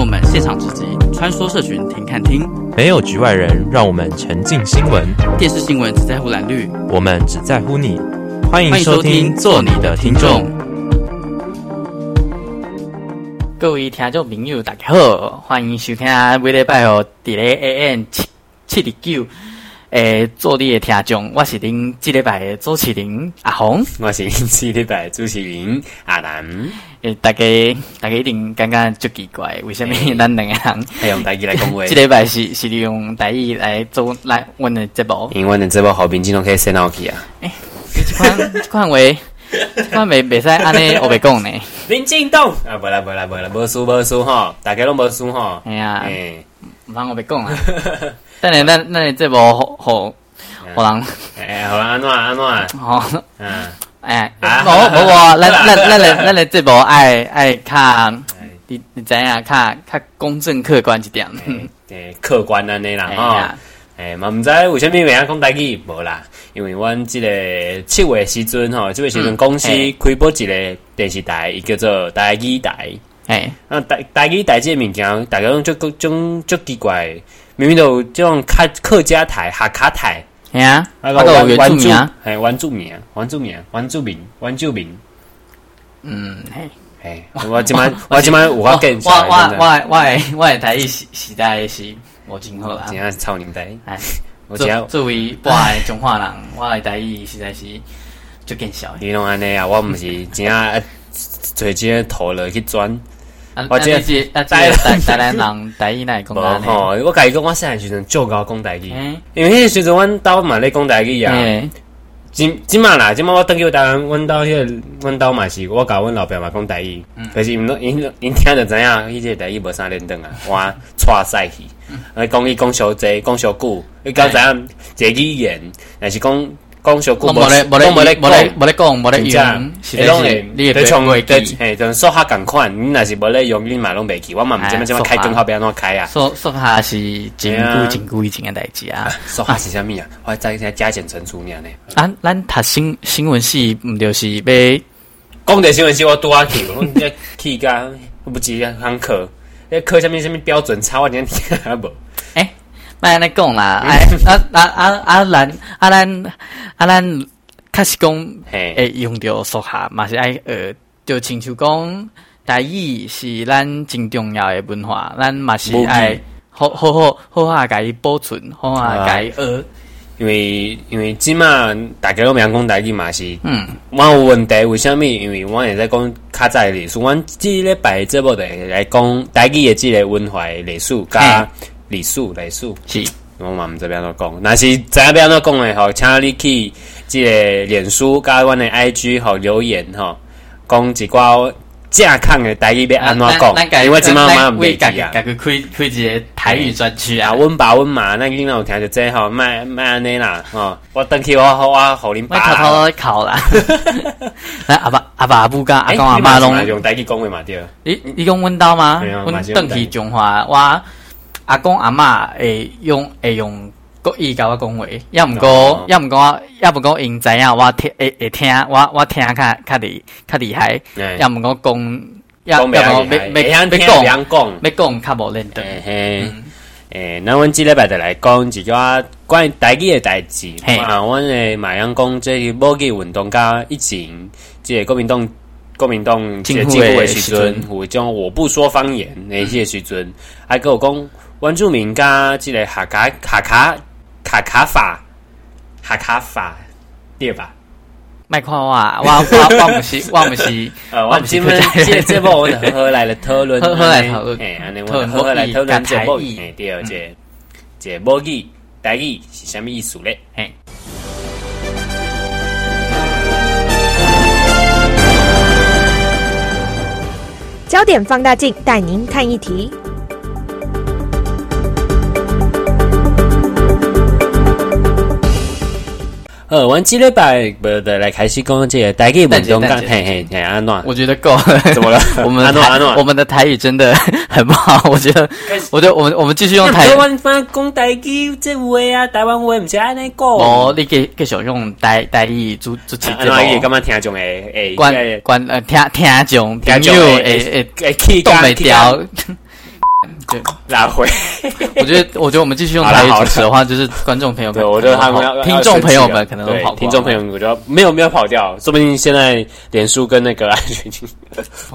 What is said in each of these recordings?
我们现场直击，穿梭社群听看听，没有局外人，让我们沉浸新闻。电视新闻只在乎蓝绿，我们只在乎你。欢迎收听，做你的听众。各位听众朋友，大家好，欢迎收听每礼拜哦，伫咧 AM 七七点九。诶，做你的听众，我是恁这礼拜的主持人阿红，我是恁这礼拜的主持人阿南。诶，大家大家一定感觉足奇怪，为什么咱两个人要用台语来讲话？这礼拜是是利用台语来做来阮的节目，因为阮的节目后面经常可以先闹去啊。诶，这款这款话，这款话袂使安尼 我袂讲呢。林进东啊，不啦不啦不啦，无输无输吼，大家拢无输吼。哎呀，诶，唔通我袂讲啊。等下，咱咱这部好好好人，哎，好人安怎安怎？好，嗯，哎，无无无，咱 咱咱咱咱这部爱爱看，你你知影看看公正客观一点，诶，客观安尼啦，哈，诶，嘛毋知为虾米袂晓讲台语，无啦，因为阮即个七月时阵吼，即个时阵公司开播一个电视台，伊叫做台语台，哎，那台台语台即个物件，大家拢足足种足奇怪。明明都这种客客家台、客家台，系啊，那个原住民，系原住民，原住民，原住民，原住民。嗯，嘿，嘿，我今晚 我今晚有法跟，我我我我我的台语时时代是无真好啦，真系超年代。哎，作作为我的中华人，我的台语实在是就更小。你拢安尼啊？我毋是真啊，最近头了去钻。我这是 台台台南人台语来讲啊，吼！我甲伊讲，我细汉时阵就教讲台语，因为迄个时阵阮兜嘛咧讲台语啊。今今嘛啦，今嘛我登去台湾，阮兜迄个阮兜嘛是我甲阮老爸嘛讲台语，可是因因因听着知影，伊这台语无啥连登啊，我错赛去，啊讲伊讲小济，讲小久，伊讲知影这语言，但是讲。讲小古，无咧无咧无咧无咧无咧讲，无咧用，是拢你对创会记，嘿，就说下共款。你若是无咧用，你嘛拢袂记。我嘛毋知要怎么开灯号，要安怎开啊？说说下是真久真久以前的代志啊。说下是啥物啊？我再再加减乘除念呢。咱咱读新新闻系，毋就是要讲的新闻系，我拄啊去，我 去甲不记啊，堂课，那课下面啥物标准差，我连听也无。莫安尼讲啦，哎，啊啊啊啊，咱啊咱啊咱，确实讲，会，用着数学嘛是爱学，就亲像讲台语是咱真重要的文化，咱嘛是爱好好好好啊，甲伊保存，好啊，甲伊学。因为因为即嘛大家拢袂晓讲台语嘛是，嗯，我有问题为虾米？因为我也在讲较早历史，阮即礼拜节目的来讲台语的即个文化历史加。礼数，礼数是，我嘛毋知要安怎讲。若是知影要安怎讲诶吼，请你去即个脸书加阮诶 IG 吼留言吼，讲一寡正康诶台语要安怎讲。因为即满嘛毋会记啊。家己开开一个台语专区啊，阮爸阮妈，咱囡仔有听着这吼，莫莫安尼啦吼。我等去我我互恁爸。偷偷考啦。来阿爸阿爸阿母甲阿公阿妈拢用台语讲话嘛对。你你讲阮兜吗？阮等去中华我。阿公阿嬷会用会用国语甲我讲话，抑毋过抑毋过抑毋过因知影我听会会听我我听较较厉较厉害，抑毋过讲要要毋过要要讲要讲较无认得。诶，那阮即礼拜就来讲一寡关于台语诶代志。啊，阮诶马阳公即个母语运动甲以前即个国民党国民党即个政府诶时阵，有一种我不说方言诶迄个时阵，还佫有讲。原住民加即个客家客家客家话客家话对吧？麦看我，我我 我不是我不是，我不是。这这部我们何来的讨论？何来讨论？哎，安尼我们何来讨论这部？哎，第二节，这母语台语是啥物意思嘞？嘿，焦点放大镜带您看一题。呃，我们这礼拜不的来开始讲这个台语文章，嘿嘿嘿，安怎？我觉得够了。怎么了？我们台我们的台语真的很不好。我觉得，我觉得我们我们继续用台。台湾话讲台语这话啊，台湾话唔是安尼讲。哦，你继继续用台台语主主持这个。台语干嘛听众诶诶，关关呃听听众听友诶诶诶，动没掉。对，拉回。我觉得，我觉得我们继续用台语主持的话，就是观众朋友们，对，我觉得他们要听众朋友们可能都跑，听众朋友们，我觉得没有没有跑掉，说不定现在脸书跟那个 安全性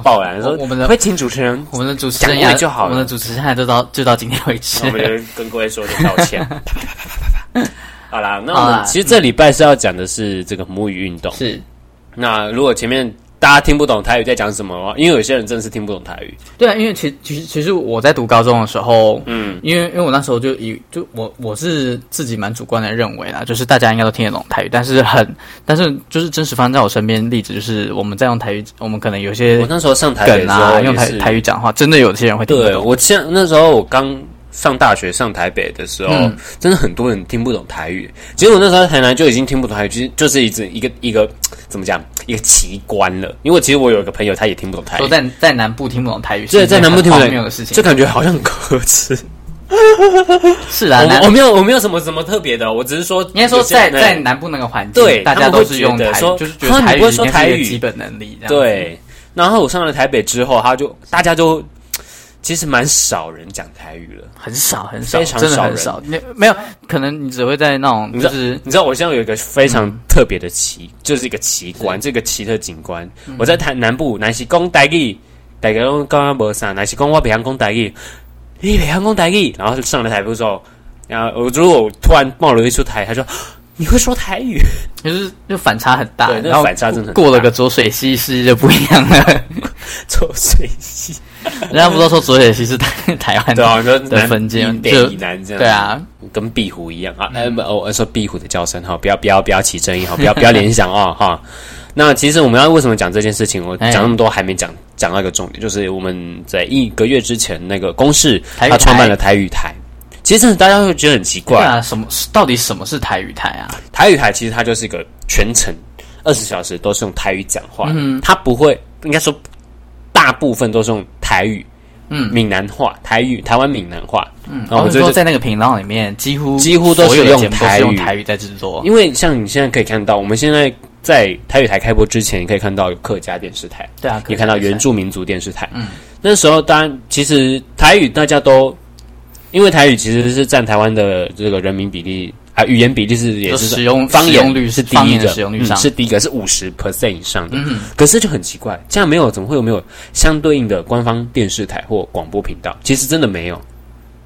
爆燃，说我们的会请主持人，我们的主持人就好，我们的主持人现在就到就到今天为止，我们就跟各位说声道歉。好啦，那我们其实这礼拜是要讲的是这个母语运动，是。那如果前面。大家听不懂台语在讲什么吗？因为有些人真的是听不懂台语。对啊，因为其其实其实我在读高中的时候，嗯，因为因为我那时候就以就我我是自己蛮主观的认为啦，就是大家应该都听得懂台语，但是很但是就是真实发生在我身边例子，就是我们在用台语，我们可能有些我那时候上台北啊，用台台语讲话，真的有些人会听不懂。对，我像那时候我刚上大学上台北的时候，嗯、真的很多人听不懂台语。其实我那时候在台南就已经听不懂台语，其实就是一直一个一个。怎么讲？一个奇观了，因为其实我有一个朋友，他也听不懂台语。说在在南部听不懂台语，对，在南部听不懂的事情，就感觉好像很可耻。是啊，我没有我没有什么什么特别的，我只是说，应该说在在南部那个环境，对，大家都是用台语，就是觉得台语说台语基本能力。对，然后我上了台北之后，他就大家就。其实蛮少人讲台语了，很少很少，非常少很少。没没有，可能你只会在那种，就是你知道，我现在有一个非常特别的奇，就是一个奇观，这个奇特景观。我在台南部，南西讲台语，大家都刚刚没啥，南西讲我北洋讲台语，你北洋讲台语，然后上了台步之后，然后我如果我突然冒了一出台，他说你会说台语，就是就反差很大，然后反差真的过了个浊水溪是就不一样了，浊水溪。人家不都说浊水溪是台台湾的分界，就以南这样。对啊，跟壁虎一样啊。哎，我说壁虎的叫声哈，不要不要不要起争议哈，不要不要联想啊哈。那其实我们要为什么讲这件事情？我讲那么多还没讲讲到一个重点，就是我们在一个月之前那个公式他创办了台语台。其实大家会觉得很奇怪啊，什么到底什么是台语台啊？台语台其实它就是一个全程二十小时都是用台语讲话，嗯，它不会应该说。大部分都是用台语，嗯，闽南话、台语、台湾闽南话，嗯，然后就说在那个频道里面，几乎几乎都是用台语，台语在制作。因为像你现在可以看到，我们现在在台语台开播之前，你可以看到有客家电视台，对啊，你看到原住民族电视台，嗯，那时候当然其实台语大家都，因为台语其实是占台湾的这个人民比例。啊，语言比例是也是使用方言率是第一个，使用率上是第一个是五十 percent 以上的。嗯，可是就很奇怪，这样没有怎么会有没有相对应的官方电视台或广播频道？其实真的没有。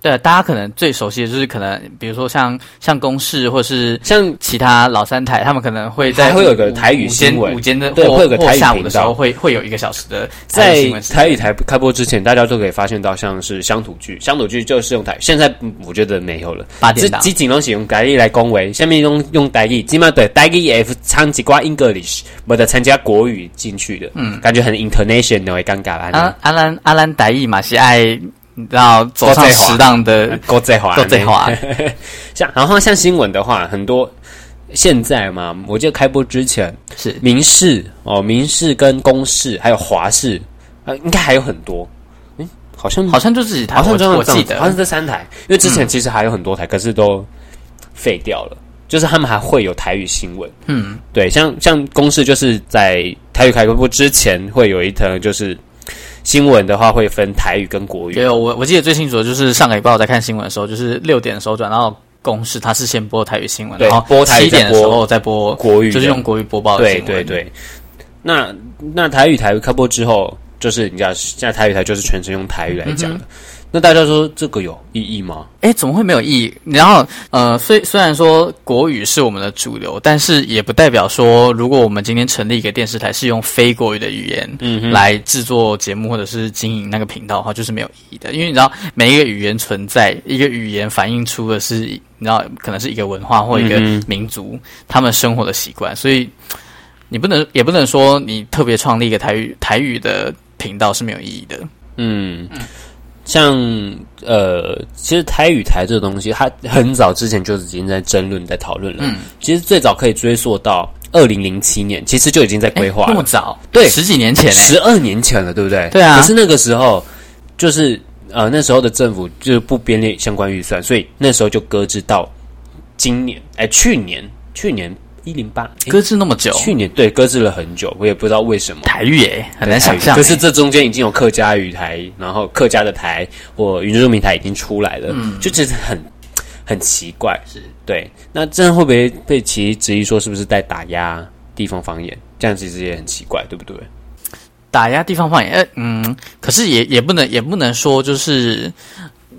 对，大家可能最熟悉的就是可能，比如说像像公视，或是像其他老三台，他们可能会在会有个台语新闻，午间的对，会有个台语下午的时候会会有一个小时的在台语台开播之前，大家都可以发现到，像是乡土剧，乡土剧就是用台，现在我觉得没有了。八点档，基景东西用台语来恭维，下面用用台语，起码对台语也唱几挂 English，没得参加国语进去的，嗯，感觉很 international，会尴尬啊。阿兰阿兰台语嘛是爱。你知道走上适当的国际化，国际化。像然后像新闻的话，很多现在嘛，我记得开播之前是民视哦，民视跟公视还有华视，呃，应该还有很多。嗯，好像好像就自己台，好像我记得好像这三台，因为之前其实还有很多台，嗯、可是都废掉了。就是他们还会有台语新闻，嗯，对，像像公视就是在台语开播之前会有一台就是。新闻的话会分台语跟国语。对，我我记得最清楚的就是上个礼拜我在看新闻的时候，就是六点的时候转到公视，它是先播台语新闻，然后播七点的时候再播国语，就是用国语播报的新闻。对对对。那那台语台语开播之后，就是你知道现在台语台就是全程用台语来讲的。嗯那大家说这个有意义吗？诶，怎么会没有意义？然后，呃，虽虽然说国语是我们的主流，但是也不代表说，如果我们今天成立一个电视台，是用非国语的语言，嗯哼，来制作节目或者是经营那个频道的话，就是没有意义的。因为你知道，每一个语言存在，一个语言反映出的是，你知道，可能是一个文化或一个民族、嗯、他们生活的习惯，所以你不能，也不能说你特别创立一个台语台语的频道是没有意义的。嗯。嗯像呃，其实台与台这个东西，它很早之前就已经在争论、在讨论了。嗯，其实最早可以追溯到二零零七年，其实就已经在规划了。那么早？对，十几年前，十二年前了，对不对？对啊。可是那个时候，就是呃，那时候的政府就是不编列相关预算，所以那时候就搁置到今年，哎，去年，去年一零八搁置那么久，去年对搁置了很久，我也不知道为什么。台语诶，很难想象。可是这中间已经有客家语台，然后客家的台或原住民台已经出来了，嗯，就觉得很很奇怪。是对，那这样会不会被其质疑说是不是在打压地方方言？这样其实也很奇怪，对不对？打压地方方言，呃，嗯，可是也也不能也不能说就是，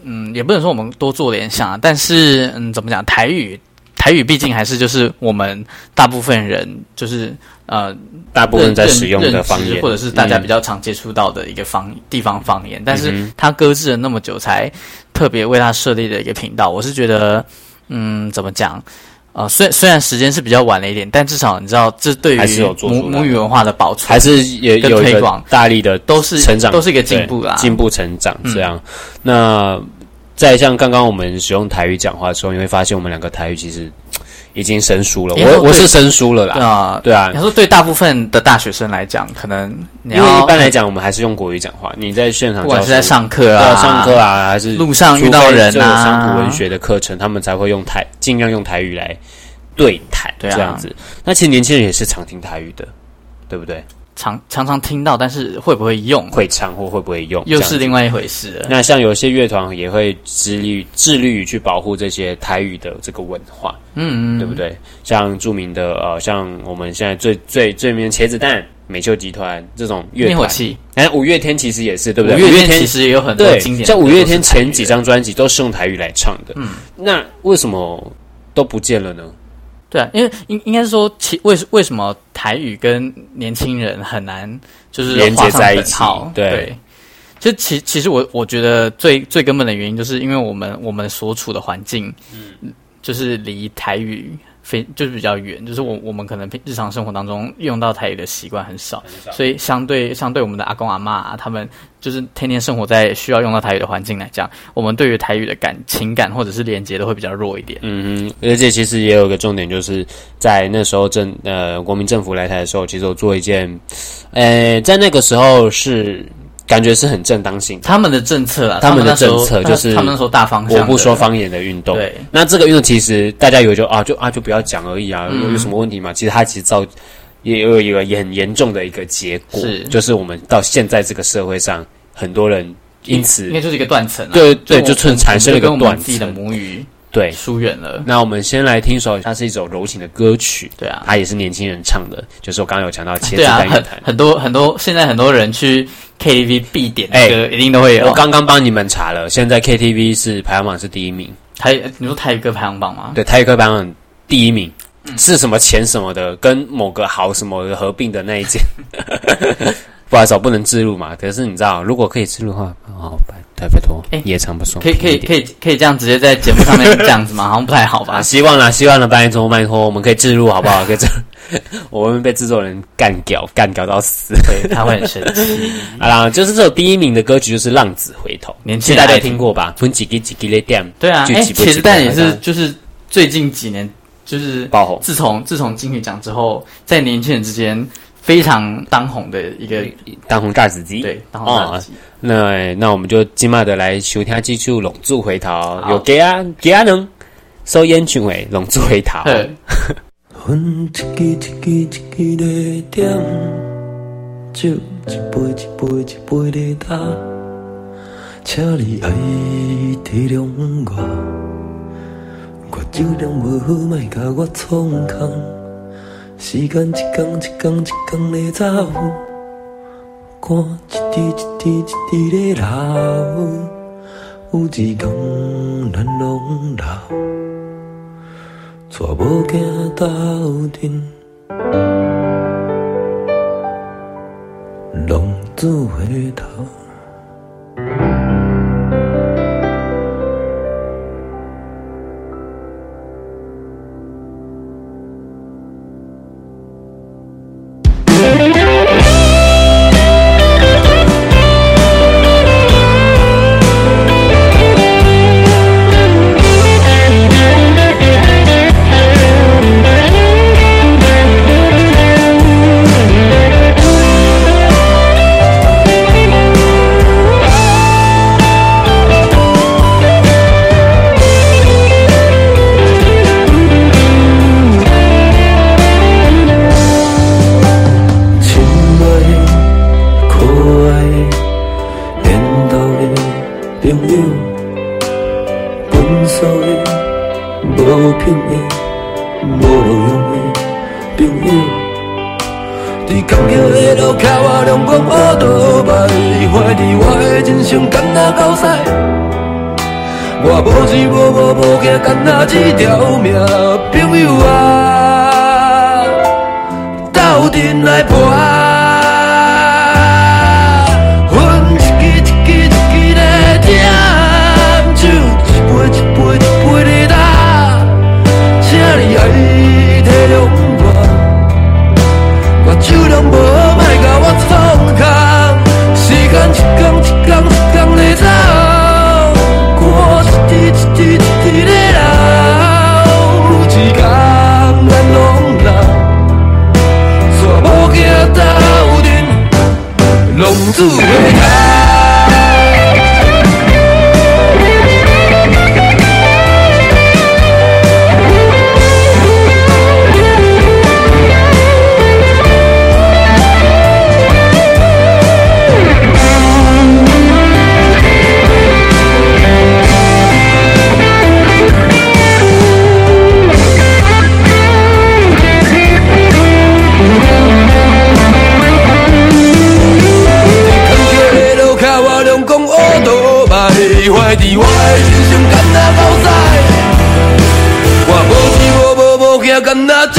嗯，也不能说我们多做联想啊。但是，嗯，怎么讲？台语，台语毕竟还是就是我们大部分人就是呃，大部分在使用的方言，或者是大家比较常接触到的一个方、嗯、地方方言。但是它搁置了那么久，才特别为它设立的一个频道。我是觉得，嗯，怎么讲？啊、呃，虽虽然时间是比较晚了一点，但至少你知道，这对于母母语文化的保存，还是也有推广大力的都是成长，都是一个进步啦，进步成长这样。嗯、那再像刚刚我们使用台语讲话的时候，你会发现我们两个台语其实。已经生疏了，我我是生疏了啦。对啊，对啊。你说对大部分的大学生来讲，可能因为一般来讲，我们还是用国语讲话。你在现场，不管是在上课啊，上课啊，还是路上遇到人啊，乡土文学的课程，他们才会用台，尽量用台语来对谈，这样子。那其实年轻人也是常听台语的，对不对？常常常听到，但是会不会用？会唱或会不会用，又是另外一回事了。那像有些乐团也会致力致力于去保护这些台语的这个文化，嗯嗯，对不对？像著名的呃，像我们现在最最最名的茄子蛋、美秀集团这种乐团，哎，五月天其实也是，对不对？五月天其实也有很多经典，像五月天前几张专辑都是用台语来唱的，嗯，那为什么都不见了呢？对啊，因为应应该是说，其为为什么台语跟年轻人很难就是连接在一起？对，对，就其其实我我觉得最最根本的原因，就是因为我们我们所处的环境，嗯，就是离台语。非就是比较远，就是我我们可能日常生活当中用到台语的习惯很少，所以相对相对我们的阿公阿妈啊，他们就是天天生活在需要用到台语的环境来讲，我们对于台语的感情感或者是连接都会比较弱一点。嗯哼，而且其实也有一个重点，就是在那时候政呃国民政府来台的时候，其实我做一件，呃，在那个时候是。感觉是很正当性，他们的政策啊，他们的政策就是他们说大方向，我不说方言的运动。对，那这个运动其实大家以为就啊就啊就不要讲而已啊，有有什么问题吗？其实它其实造也有一个也很严重的一个结果，是就是我们到现在这个社会上，很多人因此应该就是一个断层，对对，就产产生了一个断层的母语。对，疏远了。那我们先来听首，它是一首柔情的歌曲。对啊，它也是年轻人唱的，就是我刚刚有讲到茄子蛋乐团。很很多很多，现在很多人去 KTV 必点的歌，一定都会有。我刚刚帮你们查了，现在 KTV 是排行榜是第一名。台，你说台语歌排行榜吗？对，台语歌排行榜第一名是什么钱什么的，跟某个好什么的合并的那一件。不好意思，我不能置入嘛。可是你知道，如果可以置入的话，好，拜拜拜托，哎，也唱不爽。可以可以可以可以这样直接在节目上面这样子吗？好像不太好吧？啊、希望啦，希望啦，拜托拜托，我们可以置入好不好？可以这，我们被制作人干掉，干掉到死，对，他会很生气。好啦，就是这首第一名的歌曲就是《浪子回头》，年轻人大家听过吧？分几几几个的点？对啊，哎，茄子蛋也是，就是最近几年就是爆红。自从自从金曲奖之后，在年轻人之间。非常当红的一个当红炸子鸡，对，当红炸子鸡。那那我们就今麦的来收听继续龙珠回头，有给啊给啊能收烟群诶，龙珠回头。分一支一支一支的点，酒一杯一杯一杯的打，请你爱体谅我，我酒量不好，莫甲我创空。时间一天一天一天的走，汗一滴一滴一滴的流，有一天咱拢老，带某囝斗阵，浪子回头。阮所有无品的、无路用的朋友，伫坎坷的路口，我阳光乌倒摆，怀疑我的人生敢若狗屎。我无钱无某无囝，敢若一条命，朋友啊，斗阵来搏。提的拢我我酒量不好卖我冲康时间一天一天一天的走汗一滴一滴一滴的流一天咱都老所不惊头顶浪子回头伫我的人生，干若无知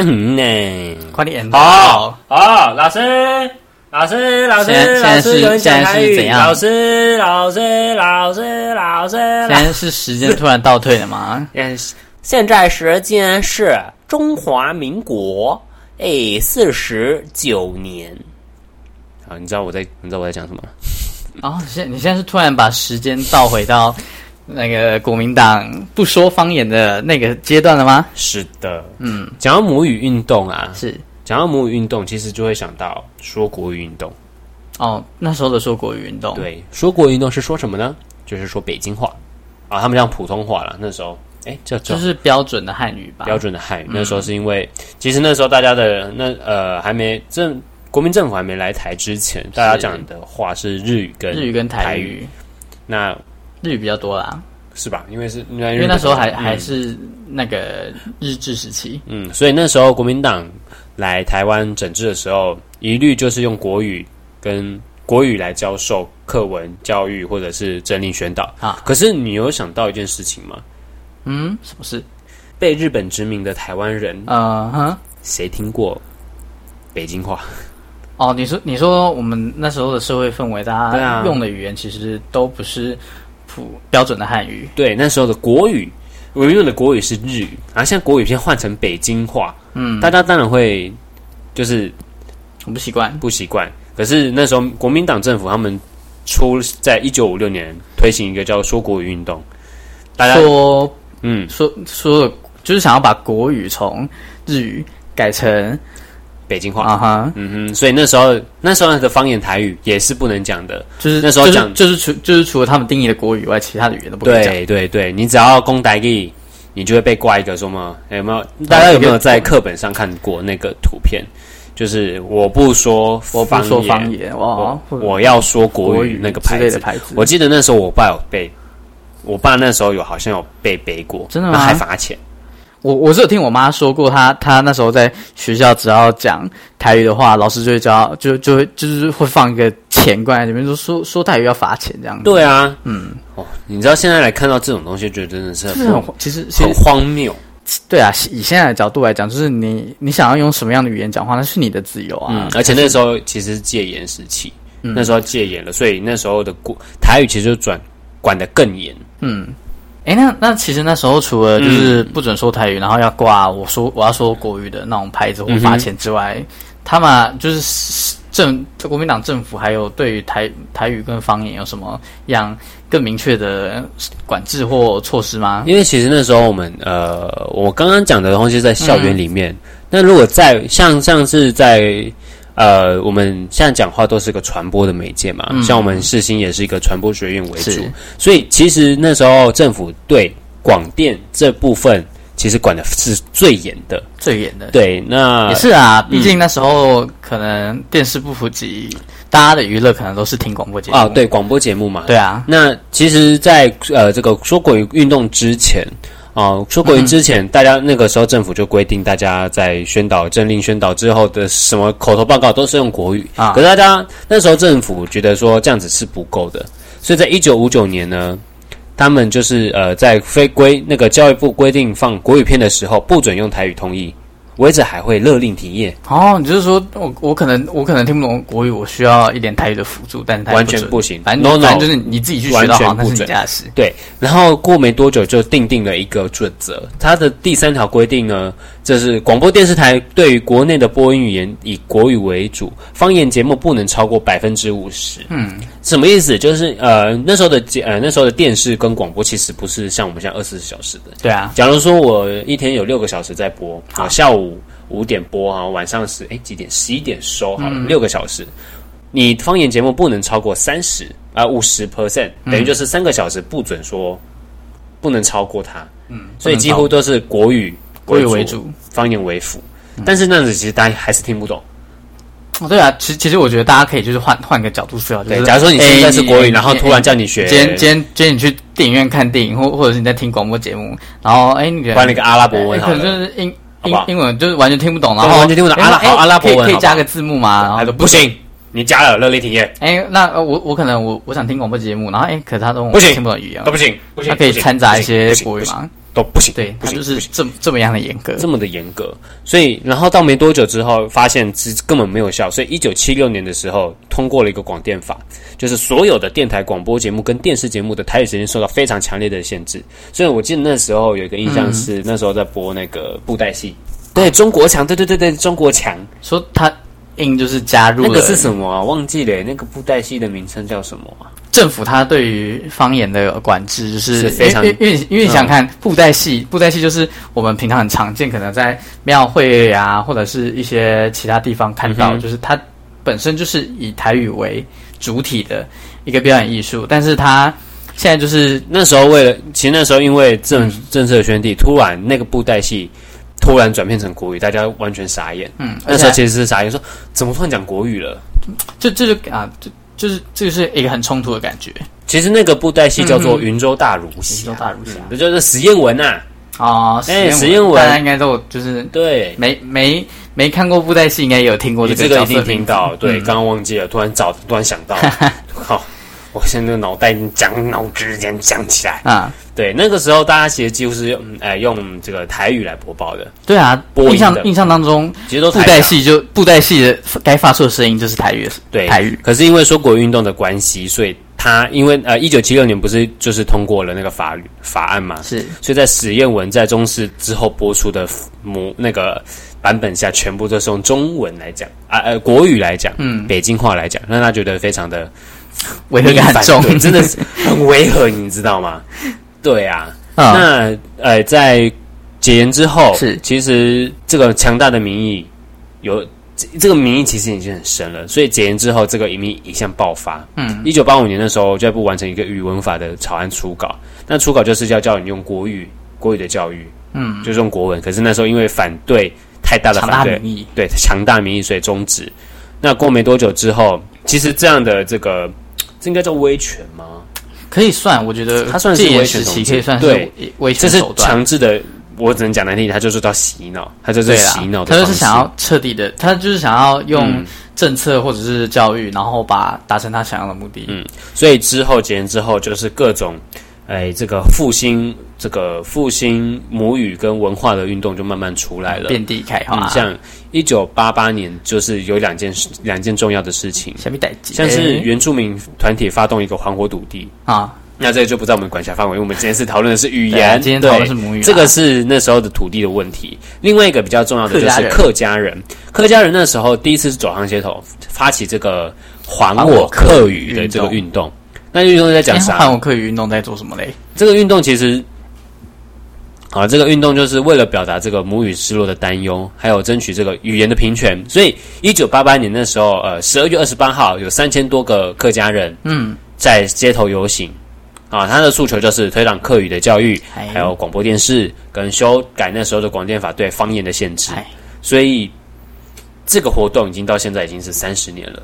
宽宏呢？快点！好，好，老师，老师，老师，老师，有人讲台语。老师，老师，老师，老师。现在是时间突然倒退了吗？现在时间是中华民国诶四十九年。好，你知道我在，你知道我在讲什么？哦，现你现在是突然把时间倒回到那个国民党不说方言的那个阶段了吗？是的，嗯，讲到母语运动啊，是讲到母语运动，其实就会想到说国语运动。哦，那时候的说国语运动，对，说国语运动是说什么呢？就是说北京话啊，他们讲普通话了。那时候，哎，这就是标准的汉语吧？标准的汉语。嗯、那时候是因为，其实那时候大家的那呃还没政。国民政府还没来台之前，大家讲的话是日语跟日语跟台语。那日语比较多啦，是吧？因为是因为那时候还、嗯、还是那个日治时期。嗯，所以那时候国民党来台湾整治的时候，一律就是用国语跟国语来教授课文教育或者是政令宣导啊。可是你有想到一件事情吗？嗯，什么事？被日本殖民的台湾人啊，哈，谁听过北京话？哦，你说你说我们那时候的社会氛围，大家用的语言其实都不是普标准的汉语。对，那时候的国语我们用的国语是日语，然后现在国语片换成北京话，嗯，大家当然会就是很不习惯，不习惯。可是那时候国民党政府他们出在一九五六年推行一个叫说国语运动，大家说，嗯，说说就是想要把国语从日语改成。北京话啊哈，uh huh. 嗯哼，所以那时候那时候的方言台语也是不能讲的，就是那时候讲、就是，就是除就是除了他们定义的国语以外，其他的语言都不能讲。对对对，你只要讲台语，你就会被挂一个什么？有没有？大家有没有在课本上看过那个图片？就是我不说我不说方言，我我要说国语那个牌子。牌子我记得那时候我爸有背，我爸那时候有好像有被背过，真的吗？还罚钱。我我是有听我妈说过，她她那时候在学校，只要讲台语的话，老师就会教，就就会就是会放一个钱罐在里面，说说说台语要罚钱这样子。对啊，嗯，哦，你知道现在来看到这种东西，觉得真的是很很其实很荒谬。对啊，以现在的角度来讲，就是你你想要用什么样的语言讲话，那是你的自由啊。嗯，而且那时候其实是戒严时期，嗯、那时候戒严了，所以那时候的国台语其实就转管得更严。嗯。哎，那那其实那时候除了就是不准说台语，嗯、然后要挂我说我要说国语的那种牌子或罚钱之外，嗯、他们就是政国民党政府还有对于台台语跟方言有什么样更明确的管制或措施吗？因为其实那时候我们呃，我刚刚讲的东西在校园里面，嗯、那如果在像像是在。呃，我们现在讲话都是个传播的媒介嘛，嗯、像我们世新也是一个传播学院为主，所以其实那时候政府对广电这部分其实管的是最严的，最严的。对，那也是啊，毕竟那时候可能电视不普及，嗯、大家的娱乐可能都是听广播节目啊，对，广播节目嘛，对啊。那其实在，在呃这个说国语运动之前。哦，说国语之前，嗯、大家那个时候政府就规定，大家在宣导政令宣导之后的什么口头报告都是用国语啊。可是大家那时候政府觉得说这样子是不够的，所以在一九五九年呢，他们就是呃在非规那个教育部规定放国语片的时候，不准用台语通译。违者还会勒令停业。哦，你就是说我我可能我可能听不懂国语，我需要一点台语的辅助，但是完全不行。反正反正就是你自己去学到好，那是你家的事。对，然后过没多久就定定了一个准则，它的第三条规定呢，就是广播电视台对于国内的播音语言以国语为主，方言节目不能超过百分之五十。嗯，什么意思？就是呃那时候的呃那时候的电视跟广播其实不是像我们现在二十四小时的。对啊，假如说我一天有六个小时在播，啊下午。五点播哈，晚上是哎几点？十一点收好了，嗯、六个小时。你方言节目不能超过三十啊五十 percent，等于就是三个小时不准说，不能超过它。嗯，所以几乎都是国语国语为主，方言为辅。嗯、但是那样子其实大家还是听不懂。哦，对啊，其实其实我觉得大家可以就是换换个角度思考，就是对假如说你现在是国语，欸、然后突然叫你学，今天今天今天你去电影院看电影，或或者是你在听广播节目，然后哎，你换了一个阿拉伯文，可能就是英。英英文就是完全听不懂，然后完全听不懂阿拉阿拉伯文，可以加个字幕吗？然后说不行，你加了热烈体验。哎，那我我可能我我想听广播节目，然后哎，可是他都不行，听不懂语言，都不行，不行，他可以掺杂一些国语吗？都不行，对，他就是这这么样的严格，这么的严格。所以，然后到没多久之后，发现其实根本没有效。所以，一九七六年的时候，通过了一个广电法，就是所有的电台广播节目跟电视节目的台语时间受到非常强烈的限制。所以我记得那时候有一个印象是，那时候在播那个布袋戏。对，中国强，对对对对，中国强。说他应就是加入那个是什么啊？忘记了，那个布袋戏的名称叫什么啊？政府它对于方言的管制就是非常，因为因为你想看布袋戏，布袋戏就是我们平常很常见，可能在庙会啊或者是一些其他地方看到，就是它本身就是以台语为主体的一个表演艺术，但是它现在就是那时候为了，其实那时候因为政政策宣递，突然那个布袋戏。突然转变成国语，大家完全傻眼。嗯，那时候其实是傻眼，说怎么突然讲国语了？就这就啊，就就是这个是一个很冲突的感觉。其实那个布袋戏叫做《云州大儒侠》，云州大儒侠，这就是史艳文呐。啊，哎，史艳文，大家应该都就是对，没没没看过布袋戏，应该也有听过这个。这个一定听到，对，刚刚忘记了，突然找，突然想到，好。我现在脑袋讲脑之间讲起来。啊，对，那个时候大家其实几乎是用呃用这个台语来播报的。对啊，印象印象当中，其实都布袋戏就布袋戏的该发出的声音就是台语，对台语。可是因为说国语运动的关系，所以他因为呃，一九七六年不是就是通过了那个法律法案嘛，是，所以在史艳文在中视之后播出的母那个版本下，全部都是用中文来讲啊，呃，国语来讲，嗯，北京话来讲，让他觉得非常的违和感重，真的是 很违和，你知道吗？对啊，哦、那呃，在解严之后，是其实这个强大的民意有。这个民意其实已经很深了，所以解严之后，这个移民意一向爆发。嗯，一九八五年的时候，教育部完成一个语文法的草案初稿，那初稿就是要叫你用国语，国语的教育，嗯，就是用国文。可是那时候因为反对太大的反对，民意对强大民意，所以终止。那过没多久之后，其实这样的这个，这应该叫威权吗？可以算，我觉得他算是威权时期，可以算是威权手段，这是强制的。我只能讲难听点，他就是叫洗脑，他就是洗脑，他就是想要彻底的，他就是想要用政策或者是教育，嗯、然后把达成他想要的目的。嗯，所以之后几年之后，就是各种，哎，这个复兴，这个复兴母语跟文化的运动就慢慢出来了，遍地开花。嗯、像一九八八年，就是有两件事，两件重要的事情，像是原住民团体发动一个还火土地。啊。那这个就不在我们管辖范围，因为我们今天是讨论的是语言，今天讨论是母语，啊，这个是那时候的土地的问题。另外一个比较重要的就是客家人，客家人。那时候第一次是走上街头，发起这个还我客语的这个运动。那运动在讲啥？还我课余运动在做什么嘞？这个运动其实，啊，这个运动就是为了表达这个母语失落的担忧，还有争取这个语言的平权。所以，一九八八年那时候，呃，十二月二十八号，有三千多个客家人，嗯，在街头游行。啊，他的诉求就是推广客语的教育，还有广播电视跟修改那时候的广电法对方言的限制。所以这个活动已经到现在已经是三十年了。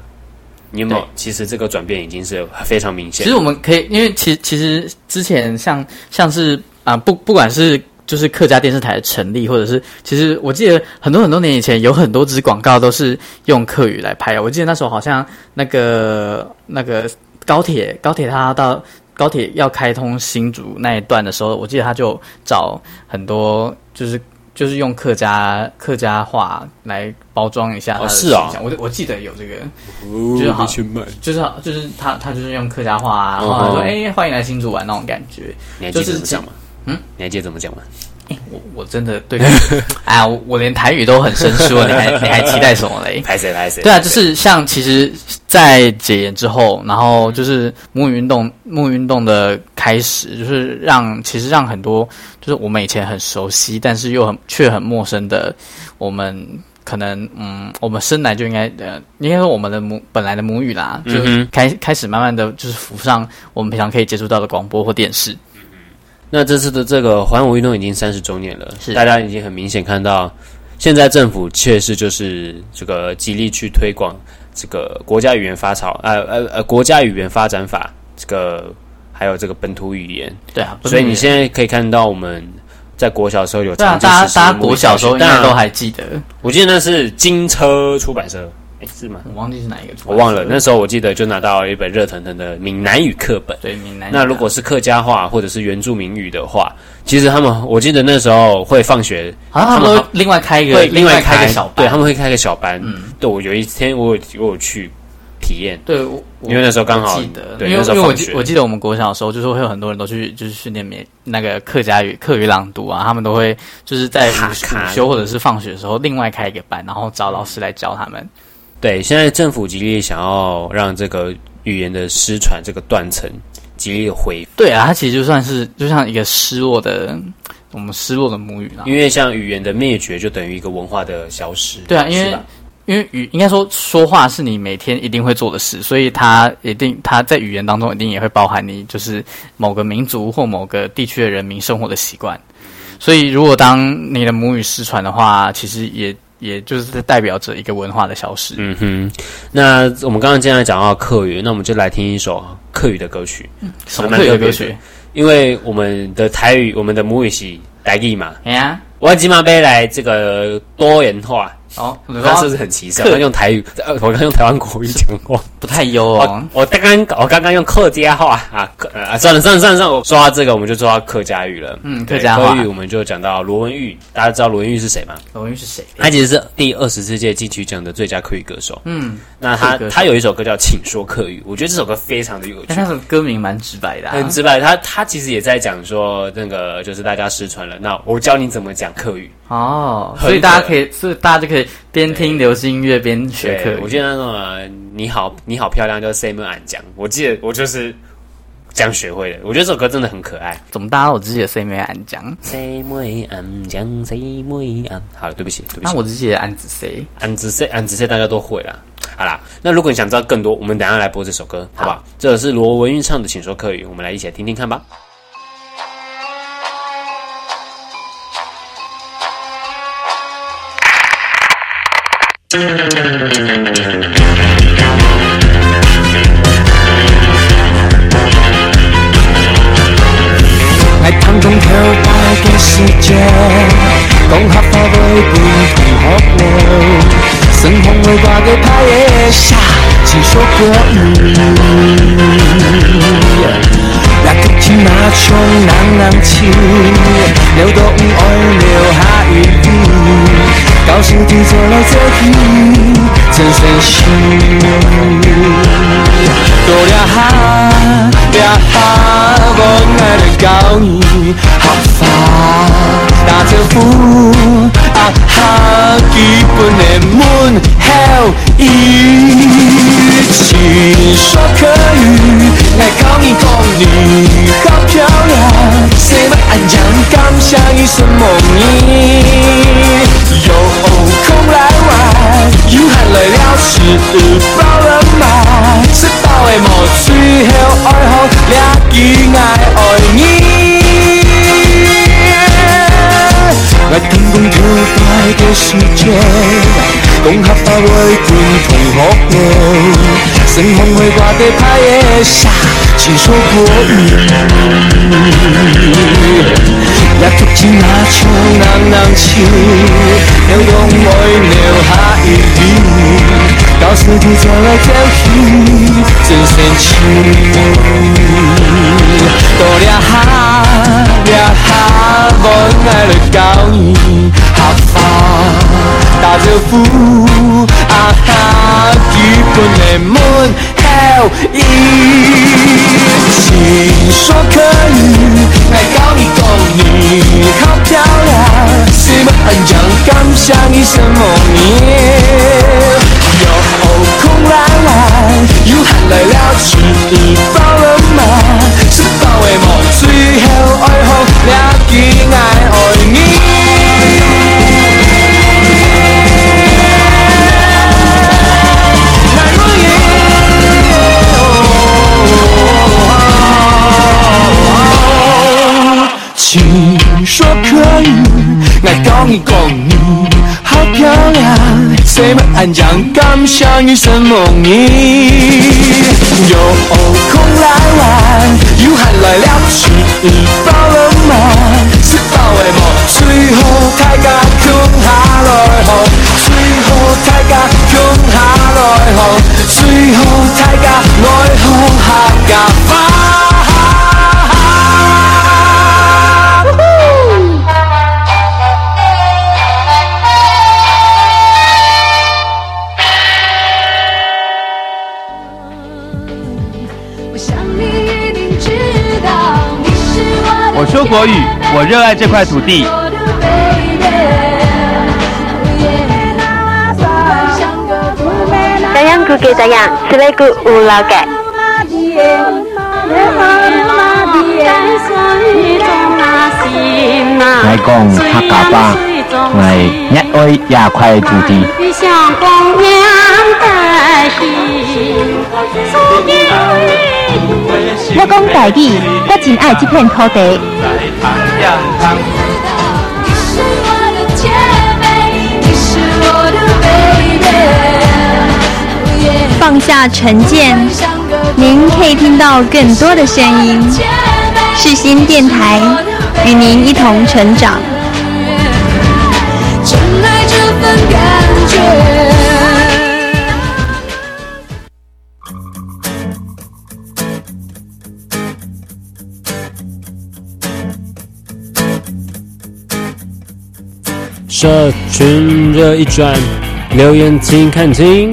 你有没有？其实这个转变已经是非常明显。其实我们可以，因为其其实之前像像是啊，不不管是就是客家电视台的成立，或者是其实我记得很多很多年以前有很多支广告都是用客语来拍。我记得那时候好像那个那个高铁高铁它到。高铁要开通新竹那一段的时候，我记得他就找很多，就是就是用客家客家话来包装一下他的形象。哦，是啊，我我记得有这个，就是好，就是好，就是他他就是用客家话啊，然后说哎，欢迎来新竹玩那种感觉。你还记得怎么讲吗？嗯，你还记得怎么讲吗？欸、我我真的对，哎呀，我连台语都很生疏，你还你还期待什么嘞？拍 谁拍谁？对啊，就是像其实，在解严之后，然后就是母语运动，母语运动的开始，就是让其实让很多就是我们以前很熟悉，但是又很却很陌生的，我们可能嗯，我们生来就应该呃，应该说我们的母本来的母语啦，就开开始慢慢的就是浮上我们平常可以接触到的广播或电视。那这次的这个环舞运动已经三十周年了，是。大家已经很明显看到，现在政府确实就是这个极力去推广这个国家语言发草，呃呃呃国家语言发展法，这个还有这个本土语言，对啊，所以你现在可以看到我们在国小时候有大家大家国小时候应该都还记得，我记得那是金车出版社。哎，是吗？我忘记是哪一个，我忘了。那时候我记得就拿到一本热腾腾的闽南语课本。对，闽南语。那如果是客家话或者是原住民语的话，其实他们，我记得那时候会放学，啊，他们会另外开一个，另外开一个小班，对，他们会开个小班。嗯，对，我有一天我有我有去体验，对，我因为那时候刚好记得，对，因为因为我记我记得我们国小的时候，就是会有很多人都去就是训练免那个客家语课语朗读啊，他们都会就是在午休或者是放学的时候另外开一个班，然后找老师来教他们。对，现在政府极力想要让这个语言的失传这个断层极力的恢复。对啊，它其实就算是就像一个失落的我们失落的母语了。因为像语言的灭绝，就等于一个文化的消失。对啊，因为因为语应该说说话是你每天一定会做的事，所以它一定它在语言当中一定也会包含你就是某个民族或某个地区的人民生活的习惯。所以如果当你的母语失传的话，其实也。也就是代表着一个文化的消失。嗯哼，那我们刚刚既然讲到客语，那我们就来听一首客语的歌曲。嗯、什么客语的歌曲？因为我们的台语，我们的母语是台语嘛。哎呀，我今嘛要来这个多元化。哦，你刚是不是很歧视？我刚用台语，呃，我刚用台湾国语讲话，不太优哦。我刚刚我刚刚用客家话啊，呃，算了算了算了算了，我说到这个，我们就说到客家语了。嗯，客家话语我们就讲到罗文玉，大家知道罗文玉是谁吗？罗文玉是谁？他其实是第二十四届金曲奖的最佳客语歌手。嗯，那他他有一首歌叫《请说客语》，我觉得这首歌非常的有趣。那他的歌名蛮直白的，很直白。他他其实也在讲说，那个就是大家失传了，那我教你怎么讲客语。哦，所以大家可以，所以大家就可以边听流行音乐边学课。我记得那种、啊、你好，你好漂亮，叫 Sam 安江。我记得我就是这样学会的。我觉得这首歌真的很可爱。怎么大家我只记得 Sam 安江？Sam 安江，Sam 安。好了，对不起，对不起。那我只记得安子 C，安子 C，安子 C，大家都会啦。好啦，那如果你想知道更多，我们等一下来播这首歌，好不好？这是罗文韵唱的《请说客语》，我们来一起来听听看吧。爱当中跳摆的世界，讲合法袂分同学了，生活会挂个牌的下，请说客语。那个天马冲浪浪起，地。告诉你走来走去，真顺心。多了哈，了哈，我爱来教你学法打招呼，啊哈，基本的问候语。请说客语，来考你功力，好漂亮，谁们安讲感想一声梦里。有空来玩，有闲来了，吃饱了吗？吃饱的莫最后爱好俩记爱爱你。来听讲跳摆的世界，讲合法为共同学的，生活会挂在牌的下，请说国语。也足迹那像人人情，流动爱留下余地，到时地走来走去，真深情。多了哈，了哈，我爱来教你学法打招呼，啊哈，基本的问候语，请说可以来教你功力。你好漂亮，谁们安讲感想一声梦里。有空来玩，有闲来了，吃饱了吗？吃饱的梦，最后爱好俩记爱爱你。请说可以，来。教你功力，好漂亮，谁们安讲感想一声梦里。有空来。玩，有闲来。了，吃饱了吗？吃饱的梦，最后大家共下来。后，最后大家共下来。后，最后大国语，我热爱这块土地。大洋古给大洋，此类古无老改。来讲客家话，来热爱这块土地。我讲台语，我真爱这片土地。放下成见，您可以听到更多的声音。世新电台与您一同成长。真爱这份感觉社群热一转，留言请看清。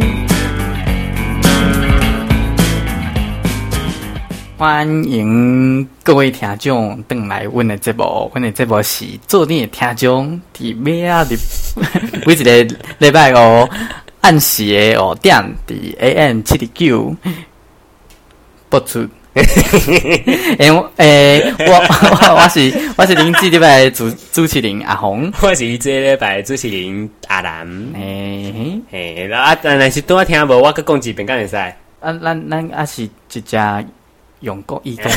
欢迎各位听众登来阮的节目，阮的节目是做你的听众，伫咩啊？伫 每一个礼拜五按时的五点，伫 AM 七点九播出。诶，我诶，我我我是我是林志礼拜主主持人阿红，我是这礼拜主持人阿南。诶诶，啊，但但是多我听无，我搁讲几遍，敢会使？啊，咱咱啊是一家。用国语讲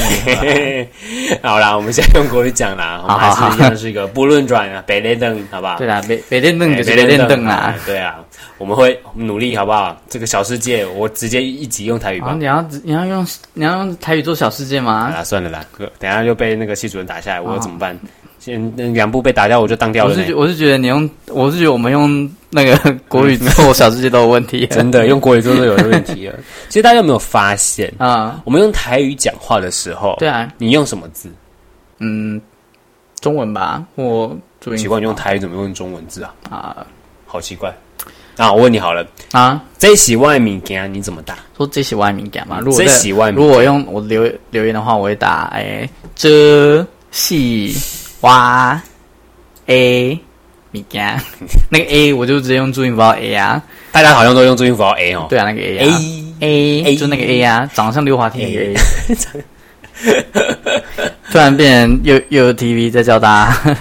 好啦，我们现在用国语讲啦。我们还是一样是一个不论转啊，白脸灯，好不好？对啦，白白脸灯就是白脸灯啦。对啊，我们会努力，好不好？这个小世界，我直接一集用台语吧。你要你要用你要用台语做小世界吗？啊，算了啦，等下又被那个系主任打下来，我怎么办？先两部被打掉，我就当掉了。我是我是觉得你用，我是觉得我们用那个 国语做小世界都有问题。真的，用国语做都有问题 了。其实大家有没有发现啊？我们用台语讲话的时候，对啊，你用什么字？嗯，中文吧。我奇怪，你用台语怎么用中文字啊？啊，好奇怪。那我问你好了啊，这喜外物件你怎么打？说这喜外物件嘛？如果这是外，如果用我留留言的话，我会打哎，这是。哇，A，物件，那个 A 我就直接用注音符号 A 啊，大家好像都用注音符号 A 哦。对啊，那个 A 啊，A A 就那个 A 啊，长得像溜滑梯那个 A。突然变成又又 TV 在教大家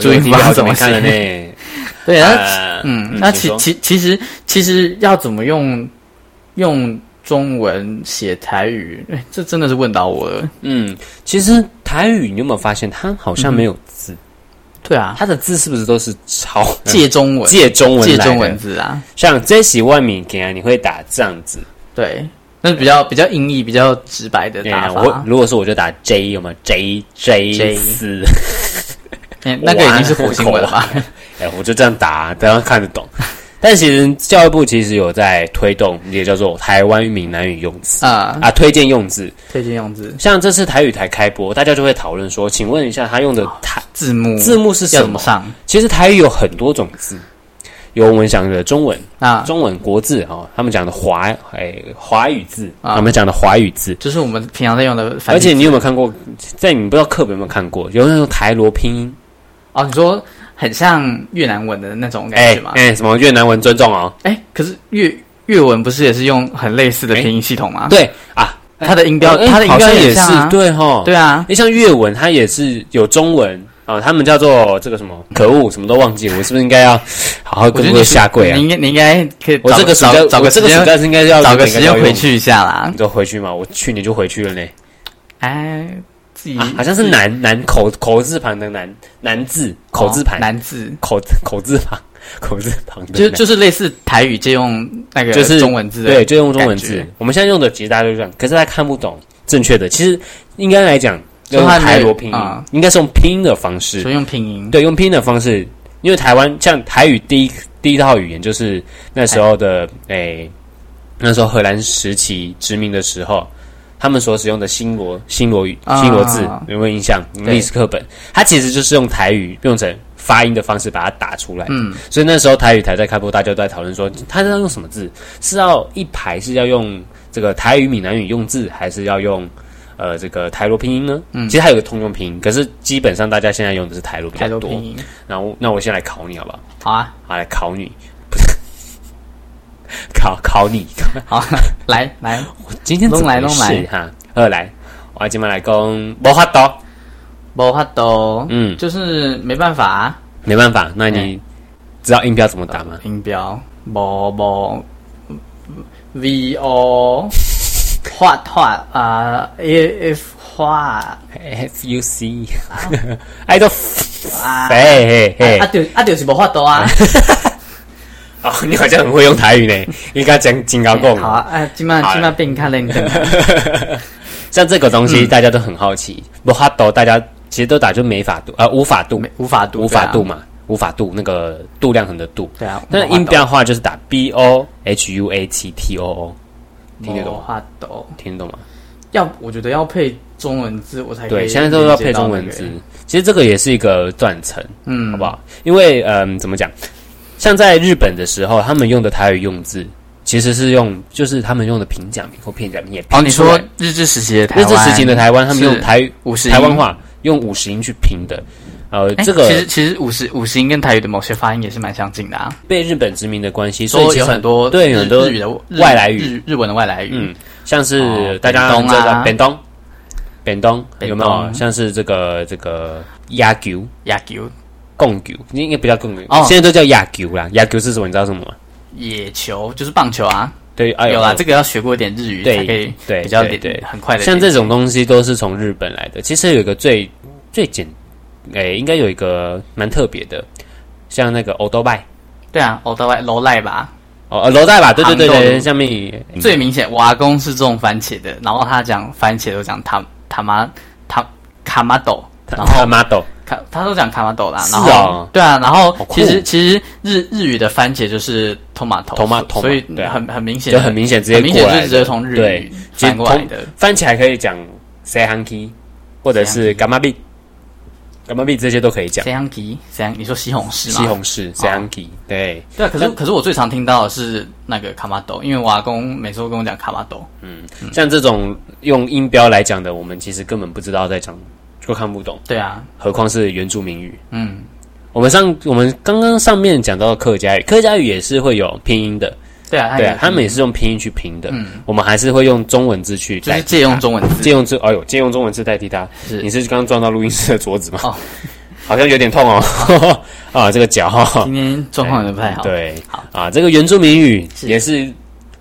注音符号怎么看了呢？对啊，嗯，那其其其实其实要怎么用用中文写台语？哎，这真的是问到我了。嗯，其实。台语你有没有发现，它好像没有字？对啊，它的字是不是都是抄借中文？借中文，借中文字啊。像这是外面给啊，你会打这样子。对，那是比较比较音译、比较直白的打法。我如果说我就打 J，有没有 J J 四？那个已经是火星文了吧？哎，我就这样打，大家看得懂。但其实教育部其实有在推动，也叫做台湾闽南语用字啊啊，推荐用字，推荐用字。像这次台语台开播，大家就会讨论说，请问一下，他用的台字幕字幕是什么？上其实台语有很多种字，有我们讲的中文啊，中文国字哦，他们讲的华哎华语字，啊他们讲的华语字，就是我们平常在用的。而且你有没有看过，在你不知道课本有没有看过，有那种台罗拼音啊？你说。很像越南文的那种感觉吗？哎、欸欸，什么越南文尊重哦？哎、欸，可是越越文不是也是用很类似的拼音系统吗？欸、对啊，它的音标，欸、它的音标也是、啊、对哈，对啊。你像越文，它也是有中文啊、哦，他们叫做这个什么？可恶，什么都忘记，我是不是应该要好好跟各位下跪啊？你应该你应该可以，我这个找，找个时间是应该要找个时间回去一下啦。你就回去嘛，我去年就回去了嘞。哎。啊，好像是南南口口字旁的南南字口字旁南字口口字旁口字旁，就就是类似台语借用那个就是中文字，对，就用中文字。我们现在用的其实大家都这样，可是他看不懂正确的。其实应该来讲，用台罗拼音，应该是用拼音的方式，所以用拼音，对，用拼音的方式。因为台湾像台语第一第一套语言就是那时候的诶，那时候荷兰时期殖民的时候。他们所使用的新罗新罗语新罗字有没有印象？历史课本，它其实就是用台语用成发音的方式把它打出来。嗯，所以那时候台语台在开播，大家都在讨论说，它是要用什么字？是要一排是要用这个台语闽南语用字，还是要用呃这个台罗拼音呢？嗯，其实它有个通用拼音，可是基本上大家现在用的是台罗比较多。然后，那我先来考你好不好？好啊，好来考你。考考你，好来来，我今天怎么回事哈？二来，我今天来讲，无法度，无法度，嗯，就是没办法，没办法。那你知道音标怎么打吗？音标，无无，v o，画画啊，f 画，f u c，哎都，哎嘿，啊就啊就是无法度啊。哦，你好像很会用台语呢，应该讲金高共。好啊，哎，今晚今晚被你看认真。像这个东西，大家都很好奇。不哈斗，大家其实都打就没法度呃，无法度，无法度，无法度嘛，无法度那个度量衡的度。对啊。但是音标的话，就是打 b o h u a t t o o，听得懂吗？听得懂吗？要我觉得要配中文字，我才对，现在都要配中文字。其实这个也是一个断层，嗯，好不好？因为嗯，怎么讲？像在日本的时候，他们用的台语用字，其实是用就是他们用的平假名或片假名也拼。哦，你说日治时期的台湾，日治时期的台湾，他们用台语台湾话用五十音去拼的。呃，这个其实其实五十五十音跟台语的某些发音也是蛮相近的啊。被日本殖民的关系，所以其实有很多对很多日语的外来语，日日文的外来语，嗯，像是大家知道扁东。扁东有没有？像是这个这个野球。野球贡球？应该不叫贡球，现在都叫野球啦。野球是什么？你知道什么吗？野球就是棒球啊。对，有啦，这个要学过一点日语才可以，对，比较对很快的。像这种东西都是从日本来的。其实有一个最最简，诶，应该有一个蛮特别的，像那个欧多拜。对啊，欧多拜罗赖吧。哦，罗赖吧。对对对对，下面最明显，我阿公是种番茄的，然后他讲番茄都讲他。他妈他卡玛豆，然后卡马豆，卡他都讲卡马豆啦。然后对啊，然后其实其实日日语的番茄就是 tomato，tomato，所以很很明显，就很明显直接过来，直接从日语翻过来的。番茄还可以讲 sayhanki，或者是柑仔蜜，柑仔蜜这些都可以讲。sayhanki，say 你说西红柿吗？西红柿 sayhanki，对对啊。可是可是我最常听到的是那个卡玛豆，因为我阿公每次都跟我讲卡玛豆。嗯，像这种。用音标来讲的，我们其实根本不知道在讲，就看不懂。对啊，何况是原住民语。嗯，我们上我们刚刚上面讲到的客家语，客家语也是会有拼音的。对啊，对啊，他们也是用拼音去拼的。嗯，我们还是会用中文字去，就是借用中文字，借用字。哎呦，借用中文字代替它。是，你是刚刚撞到录音室的桌子吗？哦，好像有点痛哦。啊，这个脚哈，今天状况有点不太好。对，好啊，这个原住民语也是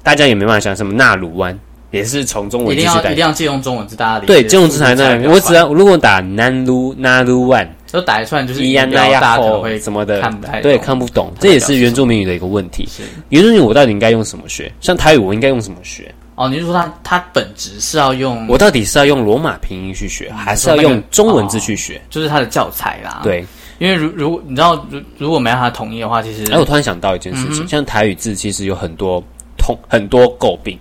大家也没办法想什么纳鲁湾。也是从中文一定要，一定要借用中文字，大家理解。对，借用字才那。我只要如果打南鲁那鲁万，都打出来就是一样，大家可能会什么的看不太对，看不懂。这也是原住民语的一个问题。是原住民语，我到底应该用什么学？像台语，我应该用什么学？哦，你是说它它本质是要用？我到底是要用罗马拼音去学，还是要用中文字去学？就是它的教材啦。对，因为如如果你知道，如如果没有它统一的话，其实哎，我突然想到一件事情，像台语字其实有很多通很多诟病。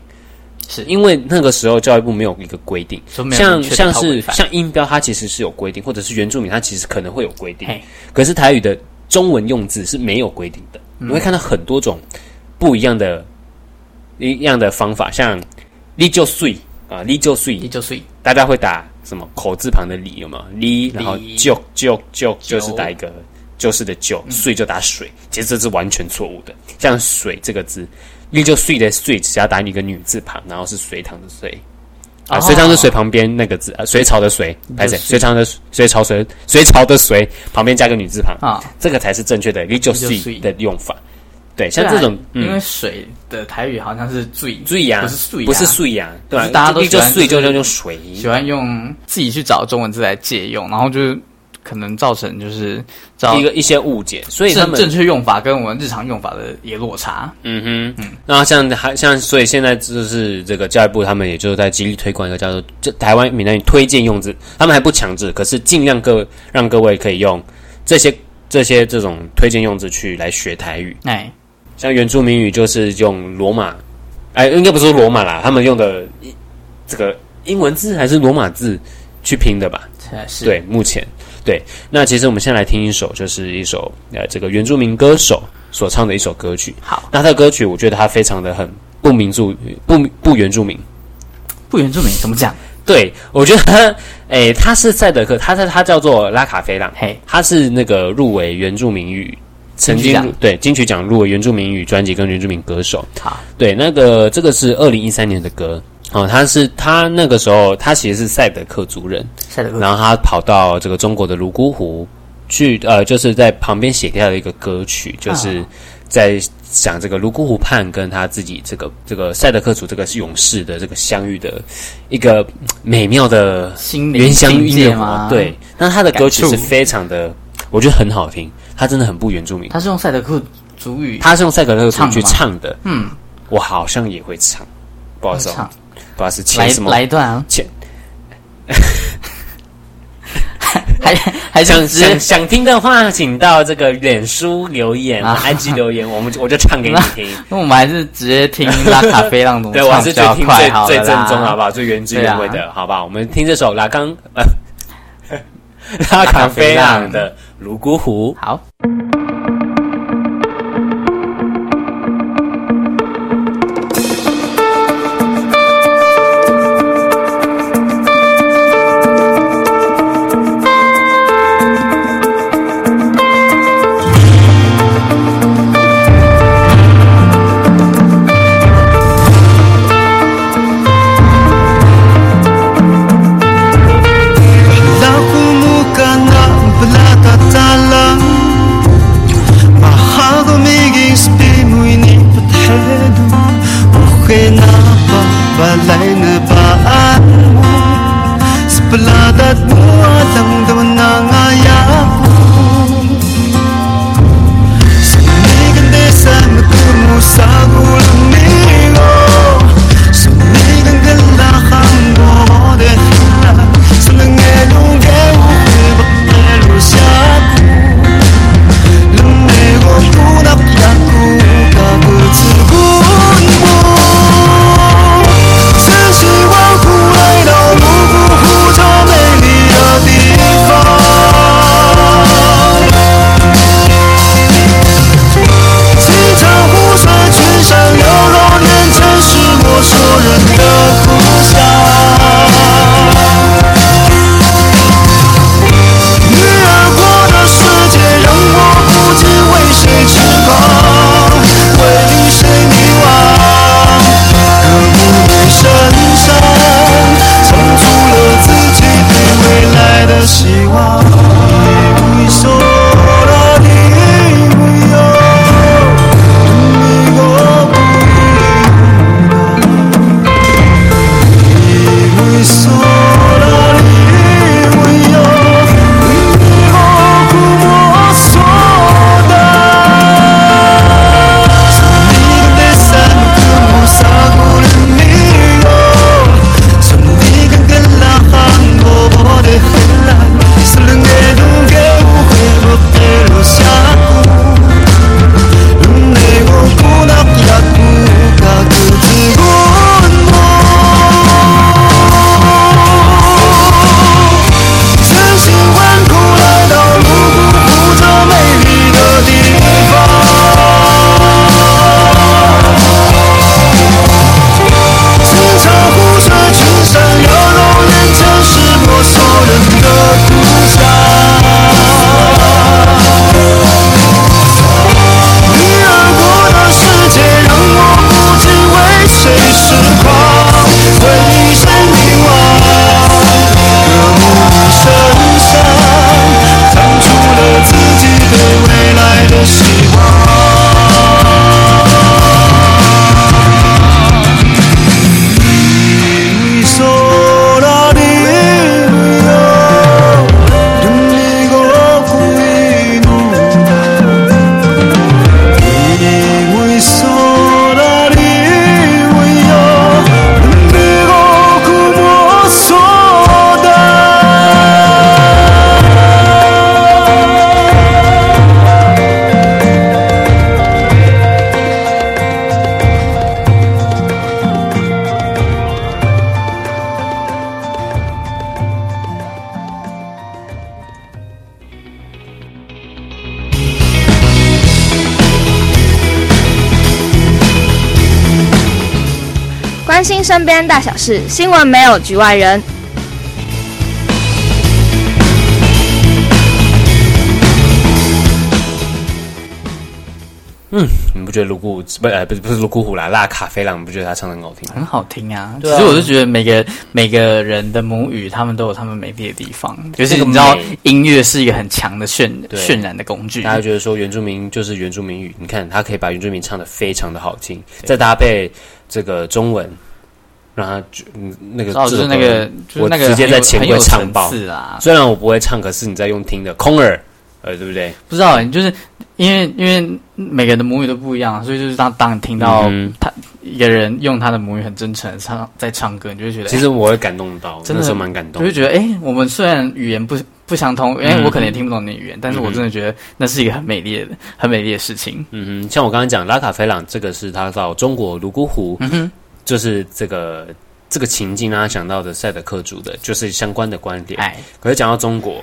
是因为那个时候教育部没有一个规定，像像是像音标，它其实是有规定，或者是原住民，它其实可能会有规定。可是台语的中文用字是没有规定的，你会看到很多种不一样的一样的方法，像“立就碎”啊，“立就碎”，“哩就碎”，大家会打什么口字旁的“立”有没有？“哩”，然后“就就就”就是打一个“就是”的“就”，“碎”就打“水”，其实这是完全错误的。像“水”这个字。你就水的水，只要打一个女字旁，然后是隋唐的隋。啊，隋唐的隋旁边那个字，呃，隋朝的隋，还是隋唐的隋朝隋，隋朝的隋旁边加个女字旁啊，这个才是正确的。你就水的用法，对，像这种，因为水的台语好像是醉醉呀，不是水，不是水呀，对，大家都就水就叫用水，喜欢用自己去找中文字来借用，然后就是。可能造成就是一个一些误解，所以他们正确用法跟我们日常用法的也落差。嗯哼，嗯，那像还像，所以现在就是这个教育部他们也就是在极力推广一个叫做“这台湾闽南语推荐用字”，他们还不强制，可是尽量各让各位可以用这些这些这种推荐用字去来学台语。哎，像原住民语就是用罗马，哎，应该不是罗马啦，他们用的这个英文字还是罗马字去拼的吧？是，对，目前。对，那其实我们先来听一首，就是一首呃，这个原住民歌手所唱的一首歌曲。好，那他的歌曲，我觉得他非常的很不民族，不不原住民，不原住民怎么讲？对，我觉得他，诶，他是赛德克，他在他叫做拉卡菲朗，嘿，他是那个入围原住民语，曾经对金曲奖入围原住民语专辑跟原住民歌手。好，对，那个这个是二零一三年的歌。哦，他是他那个时候，他其实是赛德克族人，赛德克，然后他跑到这个中国的泸沽湖去，呃，就是在旁边写掉了一个歌曲，就是在讲这个泸沽湖畔跟他自己这个这个赛德克族这个勇士的这个相遇的一个美妙的原乡音乐嘛。对，那他的歌曲是非常的，我觉得很好听，他真的很不原住民。他是用赛德克族语，他是用赛德克族语去唱的。嗯，我好像也会唱，不好意思。不知道是签什么，来来一段啊，签，还还想想想听的话，请到这个脸书留言、IG 留言，我们我就唱给你听。那我们还是直接听拉卡菲浪总对，我还是觉得听最最正宗，好不好？最原汁原味的，好不好？我们听这首拉康呃 拉卡菲浪的《泸沽湖》。好。小事，新闻没有局外人。嗯，你不觉得泸沽不呃不是不是泸沽湖啦，拉卡菲浪，你不觉得他唱的很好听？很好听啊！其实、啊、我就觉得每个每个人的母语，他们都有他们美丽的地方。就是你知道，音乐是一个很强的渲渲染的工具。大家觉得说原住民就是原住民语，你看他可以把原住民唱的非常的好听，再搭配这个中文。让他就那个就是那个，我直接在前面唱爆。啊！虽然我不会唱，可是你在用听的空耳，呃，对不对？不知道，就是因为因为每个人的母语都不一样，所以就是当当你听到他一个人用他的母语很真诚的唱在唱歌，你就会觉得，其实我会感动到，真的是蛮感动，就会觉得，哎、欸，我们虽然语言不不相通，因为我可能也听不懂你的语言，嗯、但是我真的觉得那是一个很美丽的、很美丽的事情。嗯哼，像我刚刚讲拉卡菲朗，这个是他到中国泸沽湖，嗯哼，就是这个这个情境让他想到的赛德克族的，就是相关的观点。哎，可是讲到中国，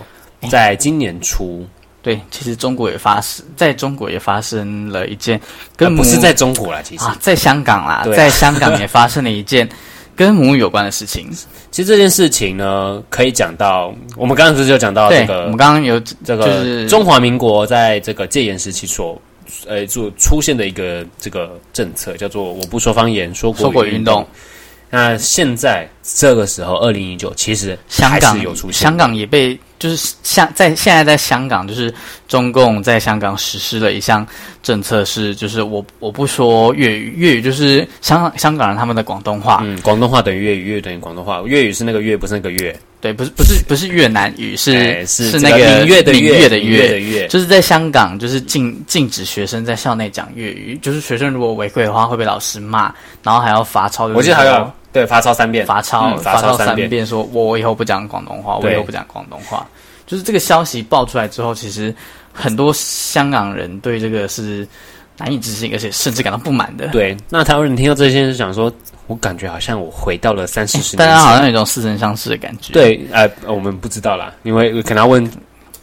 在今年初。对，其实中国也发生，在中国也发生了一件跟不是在中国啦，其实、啊、在香港啦，在香港也发生了一件 跟母语有关的事情。其实这件事情呢，可以讲到我们刚刚不是就讲到这个，我们刚刚有这个、就是、中华民国在这个戒严时期所呃就出现的一个这个政策，叫做“我不说方言，说国语运动”。那现在这个时候，二零一九，其实香港有出现，香港也被。就是像在现在在香港，就是中共在香港实施了一项政策，是就是我我不说粤语，粤语就是香港香港人他们的广东话，嗯，广东话等于粤语，粤语等于广东话，粤语是那个粤，不是那个粤，对，不是不是不是越南语，是、欸、是是那个闽粤的粤的粤，就是在香港就是禁禁止学生在校内讲粤语，就是学生如果违规的话会被老师骂，然后还要罚抄，我记得还有。对，罚抄三遍，罚抄，嗯、罚抄三遍，说我以后不讲广东话，我以后不讲广东话。就是这个消息爆出来之后，其实很多香港人对这个是难以置信，而且甚至感到不满的。对，那台湾人听到这些，就想说，我感觉好像我回到了三四十年，大家好像有一种似曾相识的感觉。对，呃，我们不知道啦，因为可能要问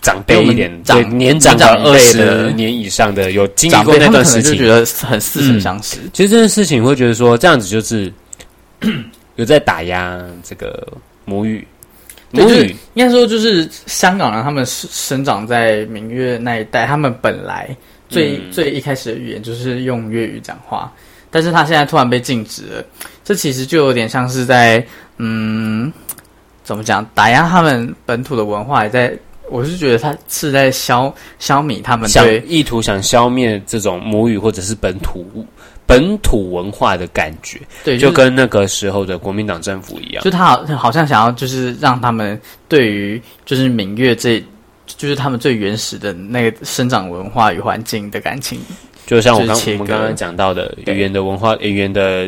长辈一点，对年长的二十年以上的有经历过那段时期，就觉得很似曾相识。嗯、其实这件事情会觉得说，这样子就是。有在打压这个母语，母语应该说就是香港人，他们生生长在明月那一代，他们本来最、嗯、最一开始的语言就是用粤语讲话，但是他现在突然被禁止了，这其实就有点像是在嗯，怎么讲，打压他们本土的文化，也在，我是觉得他是在消消弭他们对意图想消灭这种母语或者是本土。本土文化的感觉，对，就跟那个时候的国民党政府一样，就他好好像想要，就是让他们对于就是闽粤这，就是他们最原始的那个生长文化与环境的感情，就像我刚我们刚刚讲到的，语言的文化，语言的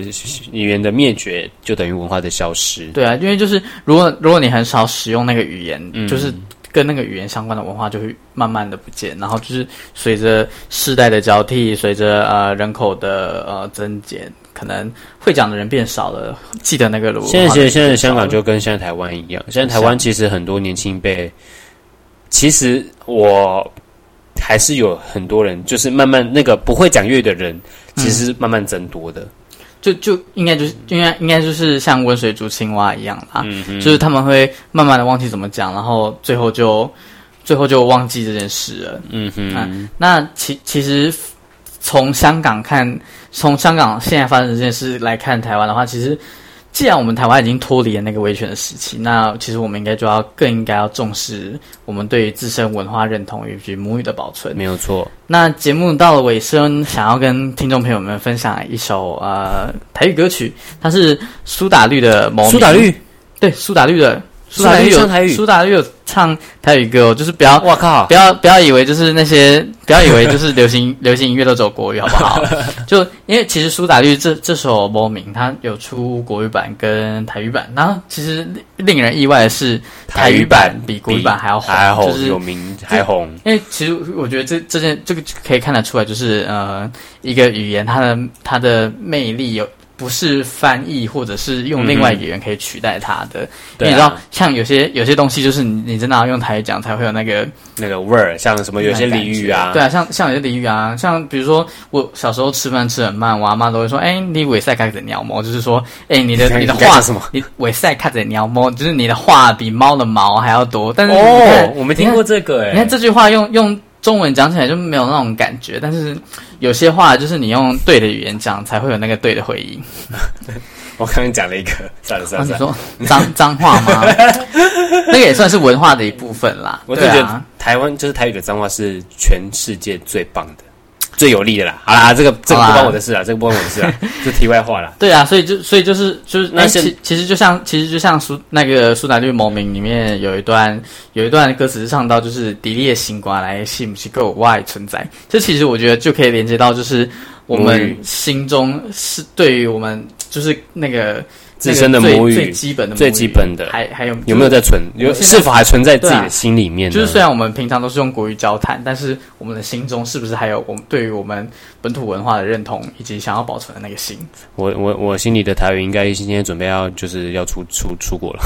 语言的灭绝，就等于文化的消失。对啊，因为就是如果如果你很少使用那个语言，嗯、就是。跟那个语言相关的文化就会慢慢的不见，然后就是随着世代的交替，随着呃人口的呃增减，可能会讲的人变少了，记得那个路。现在其实现在香港就跟现在台湾一样，现在台湾其实很多年轻辈，其实我还是有很多人，就是慢慢那个不会讲粤语的人，其实是慢慢增多的。嗯就就应该就是应该应该就是像温水煮青蛙一样啦，就是他们会慢慢的忘记怎么讲，然后最后就最后就忘记这件事了。嗯哼，啊、那其其实从香港看，从香港现在发生这件事来看台湾的话，其实。既然我们台湾已经脱离了那个威权的时期，那其实我们应该就要更应该要重视我们对于自身文化认同以及母语的保存。没有错。那节目到了尾声，想要跟听众朋友们分享一首呃台语歌曲，它是苏打绿的《苏打绿》。对，苏打绿的。苏打绿有苏打绿有唱台语歌，就是不要，我靠，不要不要以为就是那些，不要以为就是流行 流行音乐都走国语，好不好？就因为其实苏打绿这这首《无名》，它有出国语版跟台语版，然后其实令人意外的是，台语版比国语版还要红，还红，就是有名还红。因为其实我觉得这这件这个可以看得出来，就是呃，一个语言它的它的魅力有。不是翻译，或者是用另外语言可以取代它的。嗯、你知道，像有些有些东西，就是你你真的要用台语讲才会有那个那个味儿。像什么有些俚语啊，对啊，像像有些俚语啊，像比如说我小时候吃饭吃很慢，我阿妈都会说：“哎、欸，你尾赛开始鸟毛，就是说，哎、欸，你的 你的话什么？你尾赛开始鸟毛，就是你的话比猫的毛还要多。”但是哦，我没听过这个哎、欸，你看这句话用用。中文讲起来就没有那种感觉，但是有些话就是你用对的语言讲，才会有那个对的回应。我刚刚讲了一个，算了算了，你说脏脏话吗？那个也算是文化的一部分啦。我就觉得台湾就是台语的脏话是全世界最棒的。最有利的啦。好啦，这个这个不关我的事啊，这个不关我的事啊，这题外话啦。对啊，所以就所以就是就是那其其实就像其实就像苏那个苏打绿谋名里面有一段有一段歌词是唱到就是迪丽的星光来信不信够我爱存在，这其实我觉得就可以连接到就是我们心中是对于我们就是那个。自身的母语，最基本的，最基本的，还还有有没有在存？有是否还存在自己的心里面？就是虽然我们平常都是用国语交谈，但是我们的心中是不是还有我们对于我们本土文化的认同，以及想要保存的那个心？我我我心里的台语应该今天准备要就是要出出出国了，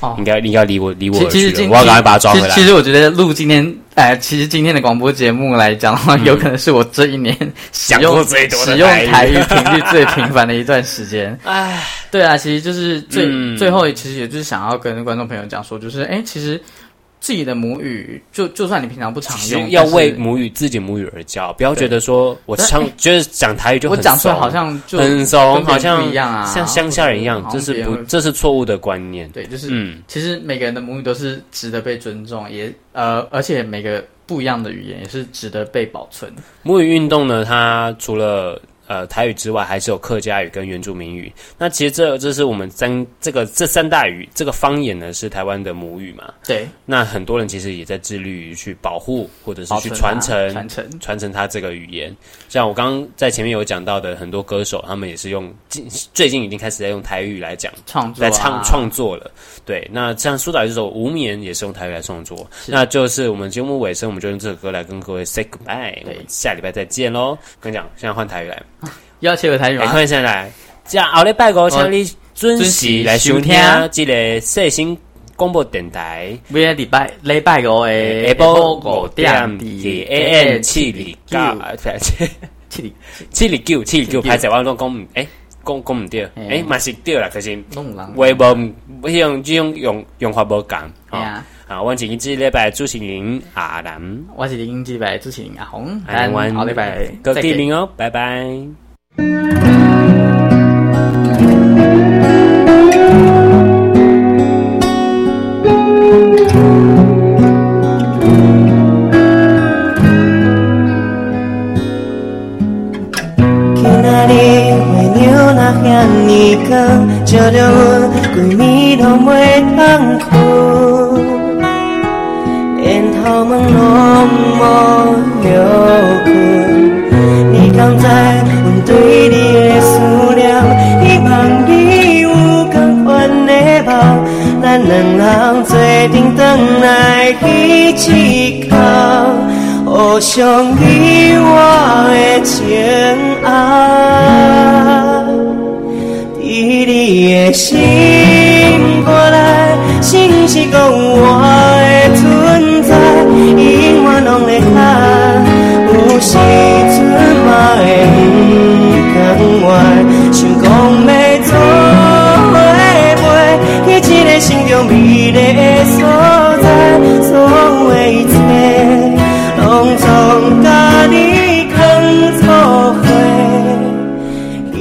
哦，应该应该离我离我其实我要赶快把它抓回来。其实我觉得录今天。哎，其实今天的广播节目来讲的话，有可能是我这一年使用最多使用台语频率最频繁的一段时间。哎，对啊，其实就是最、嗯、最后，其实也就是想要跟观众朋友讲说，就是哎，其实。自己的母语，就就算你平常不常用，要为母语自己母语而教，不要觉得说我唱 就是讲台语就很我讲出来好像就很怂，好像不一样啊，像乡下人一样，这是不这是错误的观念。对，就是嗯，其实每个人的母语都是值得被尊重，也呃，而且每个不一样的语言也是值得被保存。母语运动呢，它除了呃，台语之外，还是有客家语跟原住民语。那其实这这是我们三这个这三大语，这个方言呢是台湾的母语嘛？对。那很多人其实也在致力于去保护，或者是去传承、传承、传承它这个语言。像我刚刚在前面有讲到的，很多歌手他们也是用近最近已经开始在用台语来讲创作、来唱创作了。对。那像苏打绿这首《无眠》也是用台语来创作。那就是我们节目尾声，我们就用这首歌来跟各位 say goodbye。对。我们下礼拜再见喽！跟你讲，现在换台语来。要切个台语吗？欢迎上来，这样后礼拜五请你准时来收听这个细心广播电台。每个礼拜礼拜五的下晡五点的 AM 七二九，七七二九七二九，拍在网络讲，诶，讲讲唔对，诶，嘛是对啦，可是话无不用只用用用法无共。啊，啊，我是今日礼拜主持人阿南，我是今日礼拜主持人阿红，咱后礼拜各地名哦，拜拜。今仔日月亮若遐尼光，照着阮规暝都袂通互相依偎的情爱，在你的心肝内，是不是讲我的存在，永远拢会在，有时阵嘛会。想讲要做伙陪，去一个心中美丽的所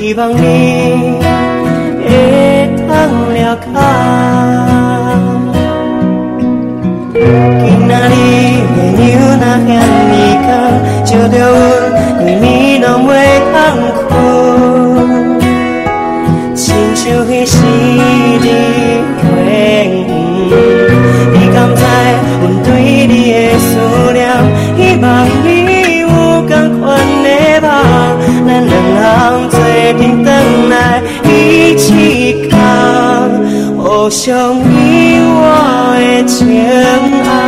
希望你会通了解。今仔日月亮若遐尼光，照着阮规暝拢袂通困。就彼想你我的情爱。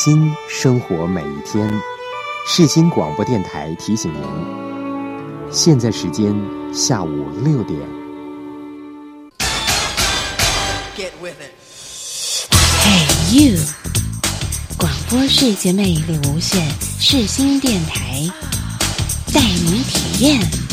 心生活每一天，世新广播电台提醒您，现在时间下午六点。Hey you，广播世界魅力无限，世新电台带您体验。